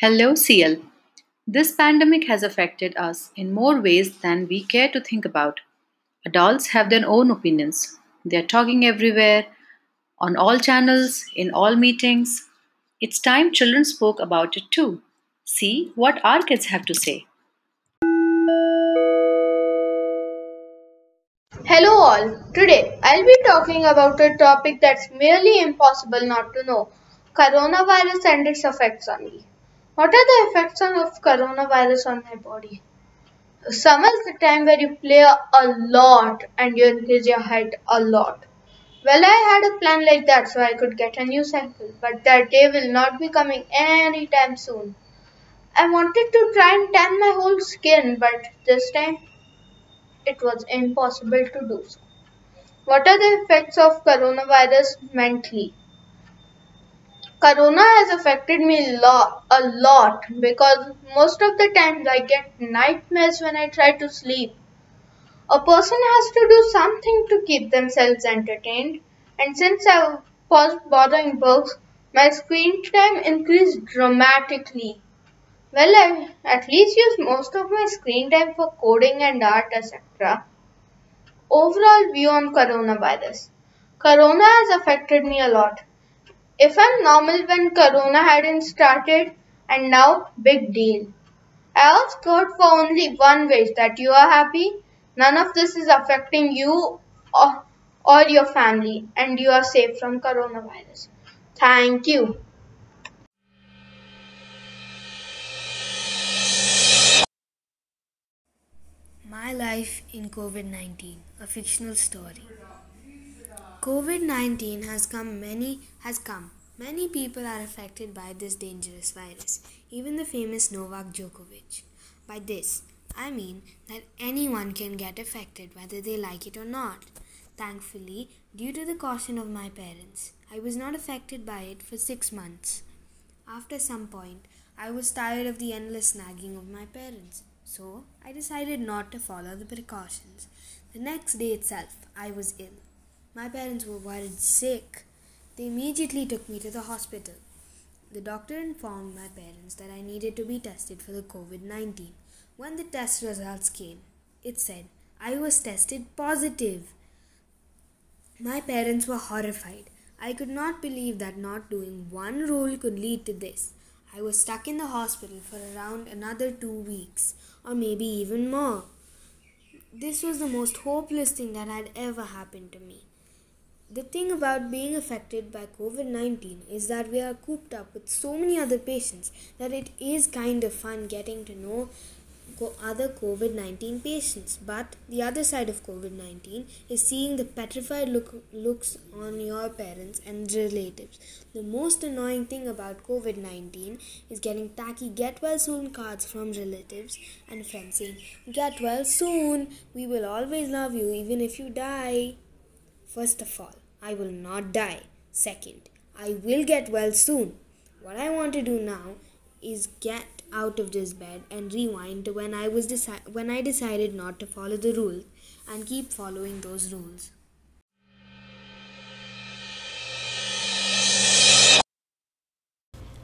Hello, CL. This pandemic has affected us in more ways than we care to think about. Adults have their own opinions. They are talking everywhere, on all channels, in all meetings. It's time children spoke about it too. See what our kids have to say. Hello all. Today I'll be talking about a topic that's merely impossible not to know. Coronavirus and its effects on me. What are the effects of coronavirus on my body? Summer is the time where you play a lot and you increase your height a lot. Well, I had a plan like that so I could get a new cycle, but that day will not be coming anytime soon. I wanted to try and tan my whole skin, but this time it was impossible to do so. What are the effects of coronavirus mentally? Corona has affected me lo- a lot because most of the times I get nightmares when I try to sleep. A person has to do something to keep themselves entertained, and since I paused bothering books, my screen time increased dramatically. Well, I at least use most of my screen time for coding and art, etc. Overall view on coronavirus. Corona has affected me a lot. If I'm normal when Corona hadn't started, and now big deal. I ask God for only one wish that you are happy, none of this is affecting you or, or your family, and you are safe from coronavirus. Thank you. My Life in COVID 19, a fictional story. COVID 19 has come many has come. Many people are affected by this dangerous virus, even the famous Novak Djokovic. By this, I mean that anyone can get affected whether they like it or not. Thankfully, due to the caution of my parents, I was not affected by it for 6 months. After some point, I was tired of the endless nagging of my parents, so I decided not to follow the precautions. The next day itself, I was ill. My parents were worried sick. They immediately took me to the hospital. The doctor informed my parents that I needed to be tested for the COVID 19. When the test results came, it said I was tested positive. My parents were horrified. I could not believe that not doing one rule could lead to this. I was stuck in the hospital for around another two weeks, or maybe even more. This was the most hopeless thing that had ever happened to me. The thing about being affected by COVID 19 is that we are cooped up with so many other patients that it is kind of fun getting to know other COVID 19 patients. But the other side of COVID 19 is seeing the petrified look, looks on your parents and relatives. The most annoying thing about COVID 19 is getting tacky get well soon cards from relatives and friends saying, Get well soon, we will always love you even if you die. First of all, I will not die. Second, I will get well soon. What I want to do now is get out of this bed and rewind to when I was deci- when I decided not to follow the rules and keep following those rules.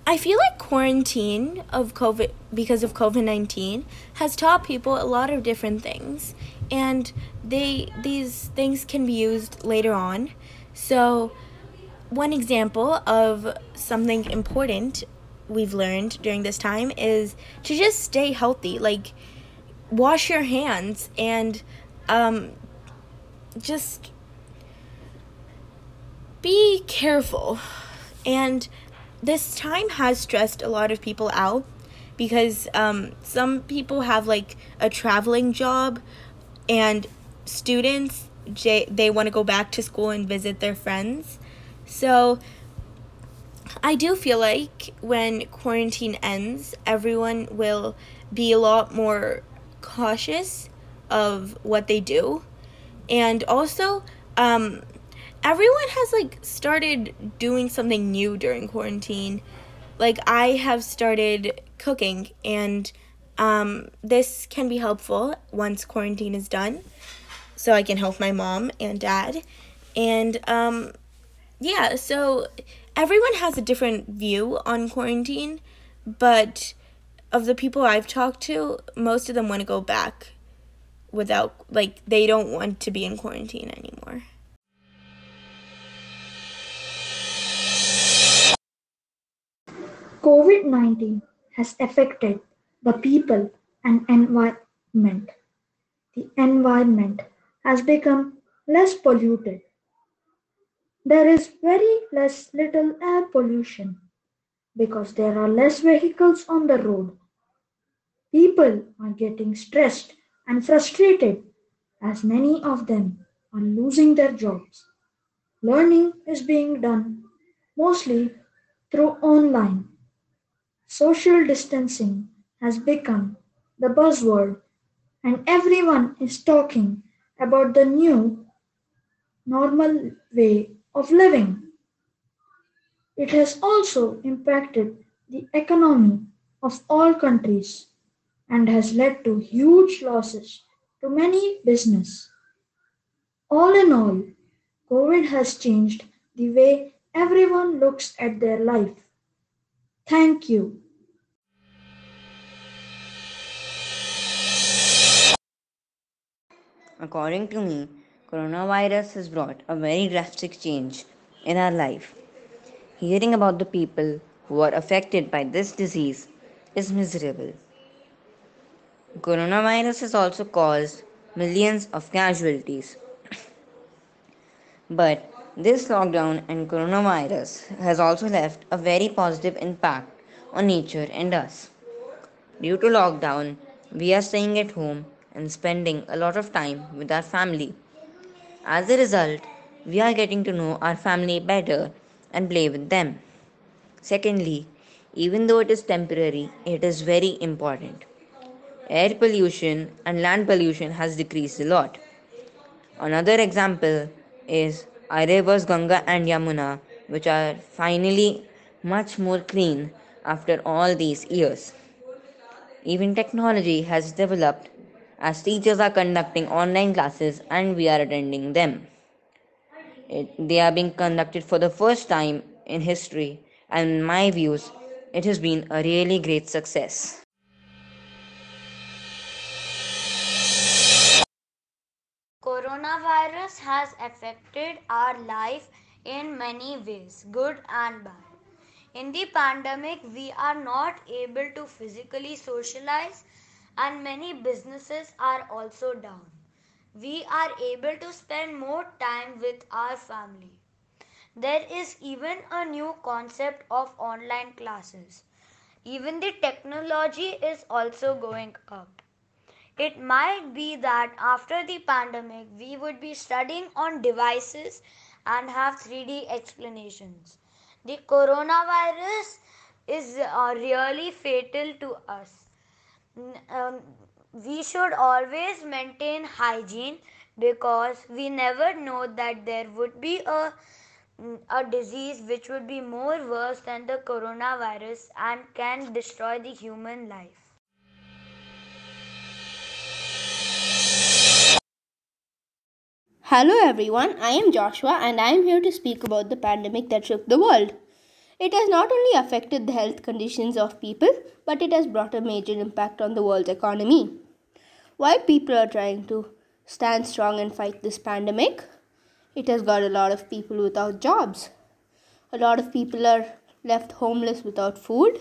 I feel like quarantine of COVID because of COVID-19 has taught people a lot of different things and they these things can be used later on. So one example of something important we've learned during this time is to just stay healthy, like wash your hands and um just be careful. And this time has stressed a lot of people out because um, some people have like a traveling job and students they, they want to go back to school and visit their friends so i do feel like when quarantine ends everyone will be a lot more cautious of what they do and also um, everyone has like started doing something new during quarantine. Like I have started cooking and um, this can be helpful once quarantine is done. So I can help my mom and dad. And um, yeah, so everyone has a different view on quarantine. but of the people I've talked to, most of them want to go back without, like, they don't want to be in quarantine anymore. COVID 19 has affected the people and environment. The environment has become less polluted. There is very less little air pollution because there are less vehicles on the road. People are getting stressed and frustrated as many of them are losing their jobs. Learning is being done mostly through online. Social distancing has become the buzzword and everyone is talking about the new normal way of living. It has also impacted the economy of all countries and has led to huge losses to many business. All in all, COVID has changed the way everyone looks at their life. Thank you. According to me, coronavirus has brought a very drastic change in our life. Hearing about the people who are affected by this disease is miserable. Coronavirus has also caused millions of casualties. but this lockdown and coronavirus has also left a very positive impact on nature and us. Due to lockdown, we are staying at home and spending a lot of time with our family. As a result, we are getting to know our family better and play with them. Secondly, even though it is temporary, it is very important. Air pollution and land pollution has decreased a lot. Another example is our rivers Ganga and Yamuna, which are finally much more clean after all these years. Even technology has developed as teachers are conducting online classes and we are attending them. It, they are being conducted for the first time in history, and in my views, it has been a really great success. Coronavirus has affected our life in many ways, good and bad. In the pandemic, we are not able to physically socialize, and many businesses are also down. We are able to spend more time with our family. There is even a new concept of online classes. Even the technology is also going up. It might be that after the pandemic, we would be studying on devices and have 3D explanations. The coronavirus is uh, really fatal to us. Um, we should always maintain hygiene because we never know that there would be a a disease which would be more worse than the coronavirus and can destroy the human life. Hello everyone, I am Joshua and I am here to speak about the pandemic that shook the world. It has not only affected the health conditions of people, but it has brought a major impact on the world's economy. While people are trying to stand strong and fight this pandemic, it has got a lot of people without jobs. A lot of people are left homeless without food.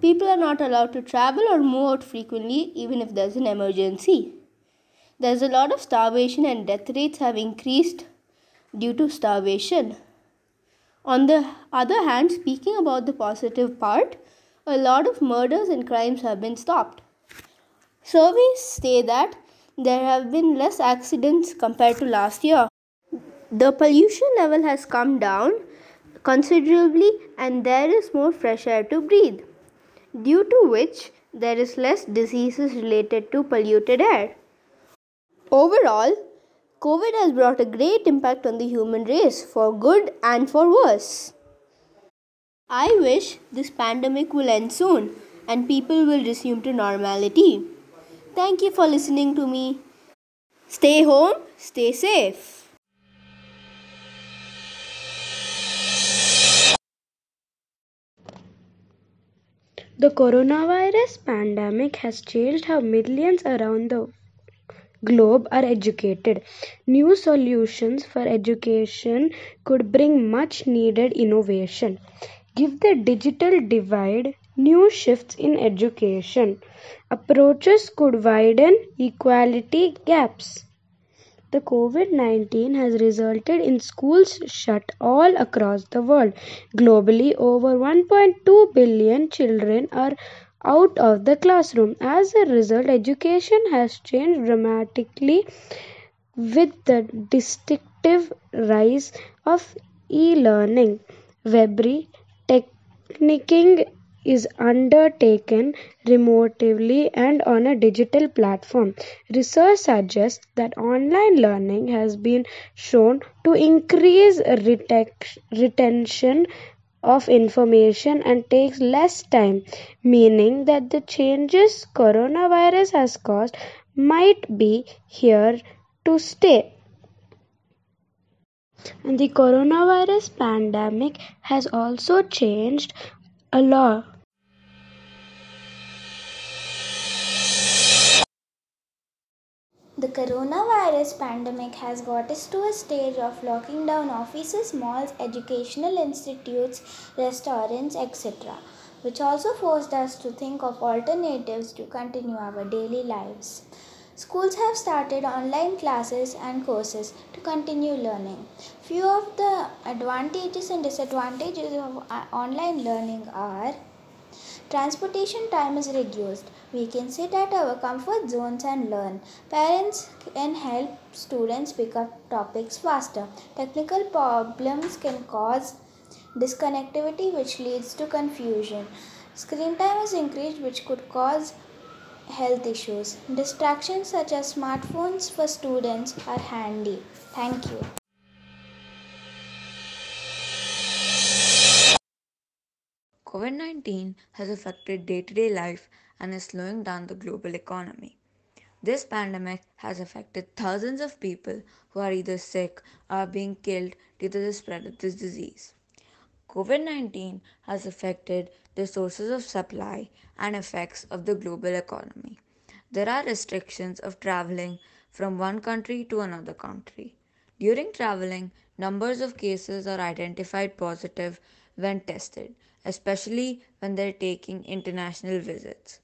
People are not allowed to travel or move out frequently, even if there's an emergency. There's a lot of starvation, and death rates have increased due to starvation. On the other hand, speaking about the positive part, a lot of murders and crimes have been stopped. Surveys say that there have been less accidents compared to last year. The pollution level has come down considerably and there is more fresh air to breathe, due to which there is less diseases related to polluted air. Overall, COVID has brought a great impact on the human race for good and for worse. I wish this pandemic will end soon and people will resume to normality. Thank you for listening to me. Stay home, stay safe. The coronavirus pandemic has changed how millions around the globe are educated. New solutions for education could bring much needed innovation. Give the digital divide new shifts in education. Approaches could widen equality gaps. The COVID 19 has resulted in schools shut all across the world. Globally, over 1.2 billion children are out of the classroom. As a result, education has changed dramatically with the distinctive rise of e learning. Webry techniking is undertaken remotely and on a digital platform. Research suggests that online learning has been shown to increase retention of information and takes less time, meaning that the changes coronavirus has caused might be here to stay. And the coronavirus pandemic has also changed a lot The coronavirus pandemic has got us to a stage of locking down offices, malls, educational institutes, restaurants, etc., which also forced us to think of alternatives to continue our daily lives. Schools have started online classes and courses to continue learning. Few of the advantages and disadvantages of uh, online learning are Transportation time is reduced. We can sit at our comfort zones and learn. Parents can help students pick up topics faster. Technical problems can cause disconnectivity, which leads to confusion. Screen time is increased, which could cause health issues. Distractions such as smartphones for students are handy. Thank you. COVID 19 has affected day to day life and is slowing down the global economy. This pandemic has affected thousands of people who are either sick or being killed due to the spread of this disease. COVID 19 has affected the sources of supply and effects of the global economy. There are restrictions of traveling from one country to another country. During traveling, numbers of cases are identified positive when tested, especially when they're taking international visits.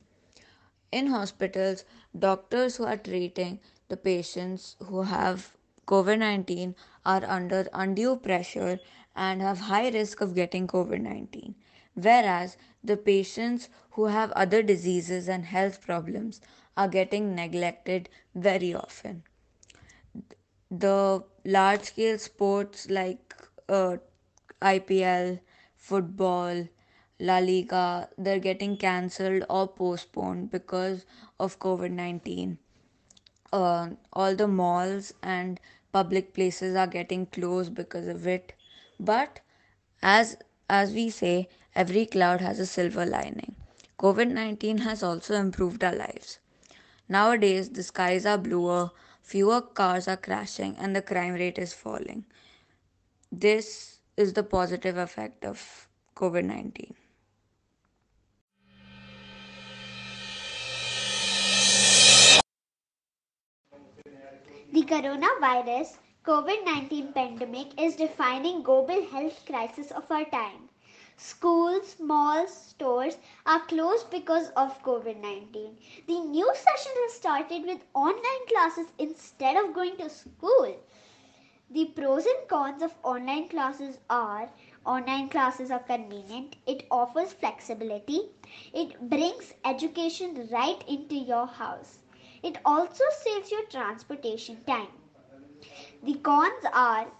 In hospitals, doctors who are treating the patients who have COVID 19 are under undue pressure and have high risk of getting COVID 19. Whereas the patients who have other diseases and health problems are getting neglected very often. The large scale sports like uh, IPL, football, La Liga, they're getting cancelled or postponed because of COVID 19. Uh, all the malls and public places are getting closed because of it. But as as we say, every cloud has a silver lining. COVID 19 has also improved our lives. Nowadays, the skies are bluer, fewer cars are crashing, and the crime rate is falling. This is the positive effect of COVID 19. The coronavirus COVID 19 pandemic is defining global health crisis of our time. Schools, malls, stores are closed because of COVID 19. The new session has started with online classes instead of going to school. The pros and cons of online classes are online classes are convenient, it offers flexibility, it brings education right into your house. It also saves your transportation time. The cons are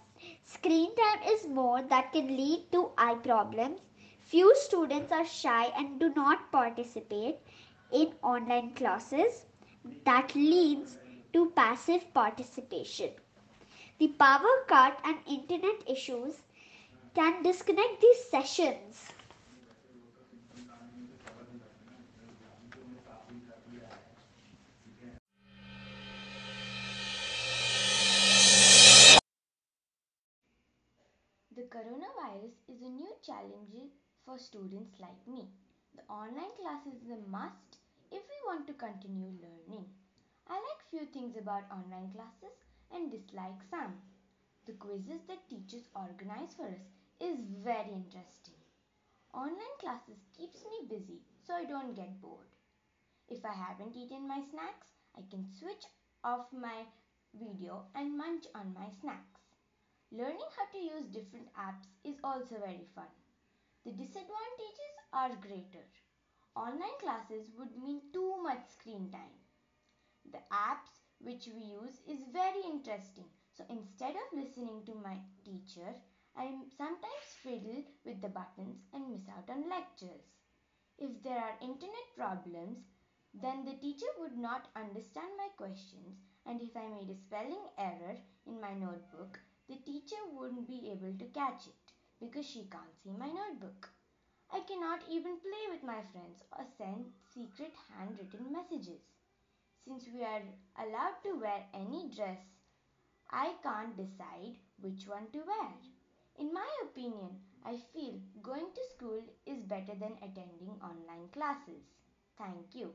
screen time is more that can lead to eye problems. Few students are shy and do not participate in online classes. That leads to passive participation. The power cut and internet issues can disconnect these sessions. The coronavirus is a new challenge for students like me. The online classes is a must if we want to continue learning. I like few things about online classes and dislike some. The quizzes that teachers organize for us is very interesting. Online classes keeps me busy so I don't get bored. If I haven't eaten my snacks, I can switch off my video and munch on my snacks. Learning how to use different apps is also very fun. The disadvantages are greater. Online classes would mean too much screen time. The apps which we use is very interesting. So instead of listening to my teacher, I sometimes fiddle with the buttons and miss out on lectures. If there are internet problems, then the teacher would not understand my questions and if I made a spelling error in my notebook, the teacher wouldn't be able to catch it because she can't see my notebook. I cannot even play with my friends or send secret handwritten messages. Since we are allowed to wear any dress, I can't decide which one to wear. In my opinion, I feel going to school is better than attending online classes. Thank you.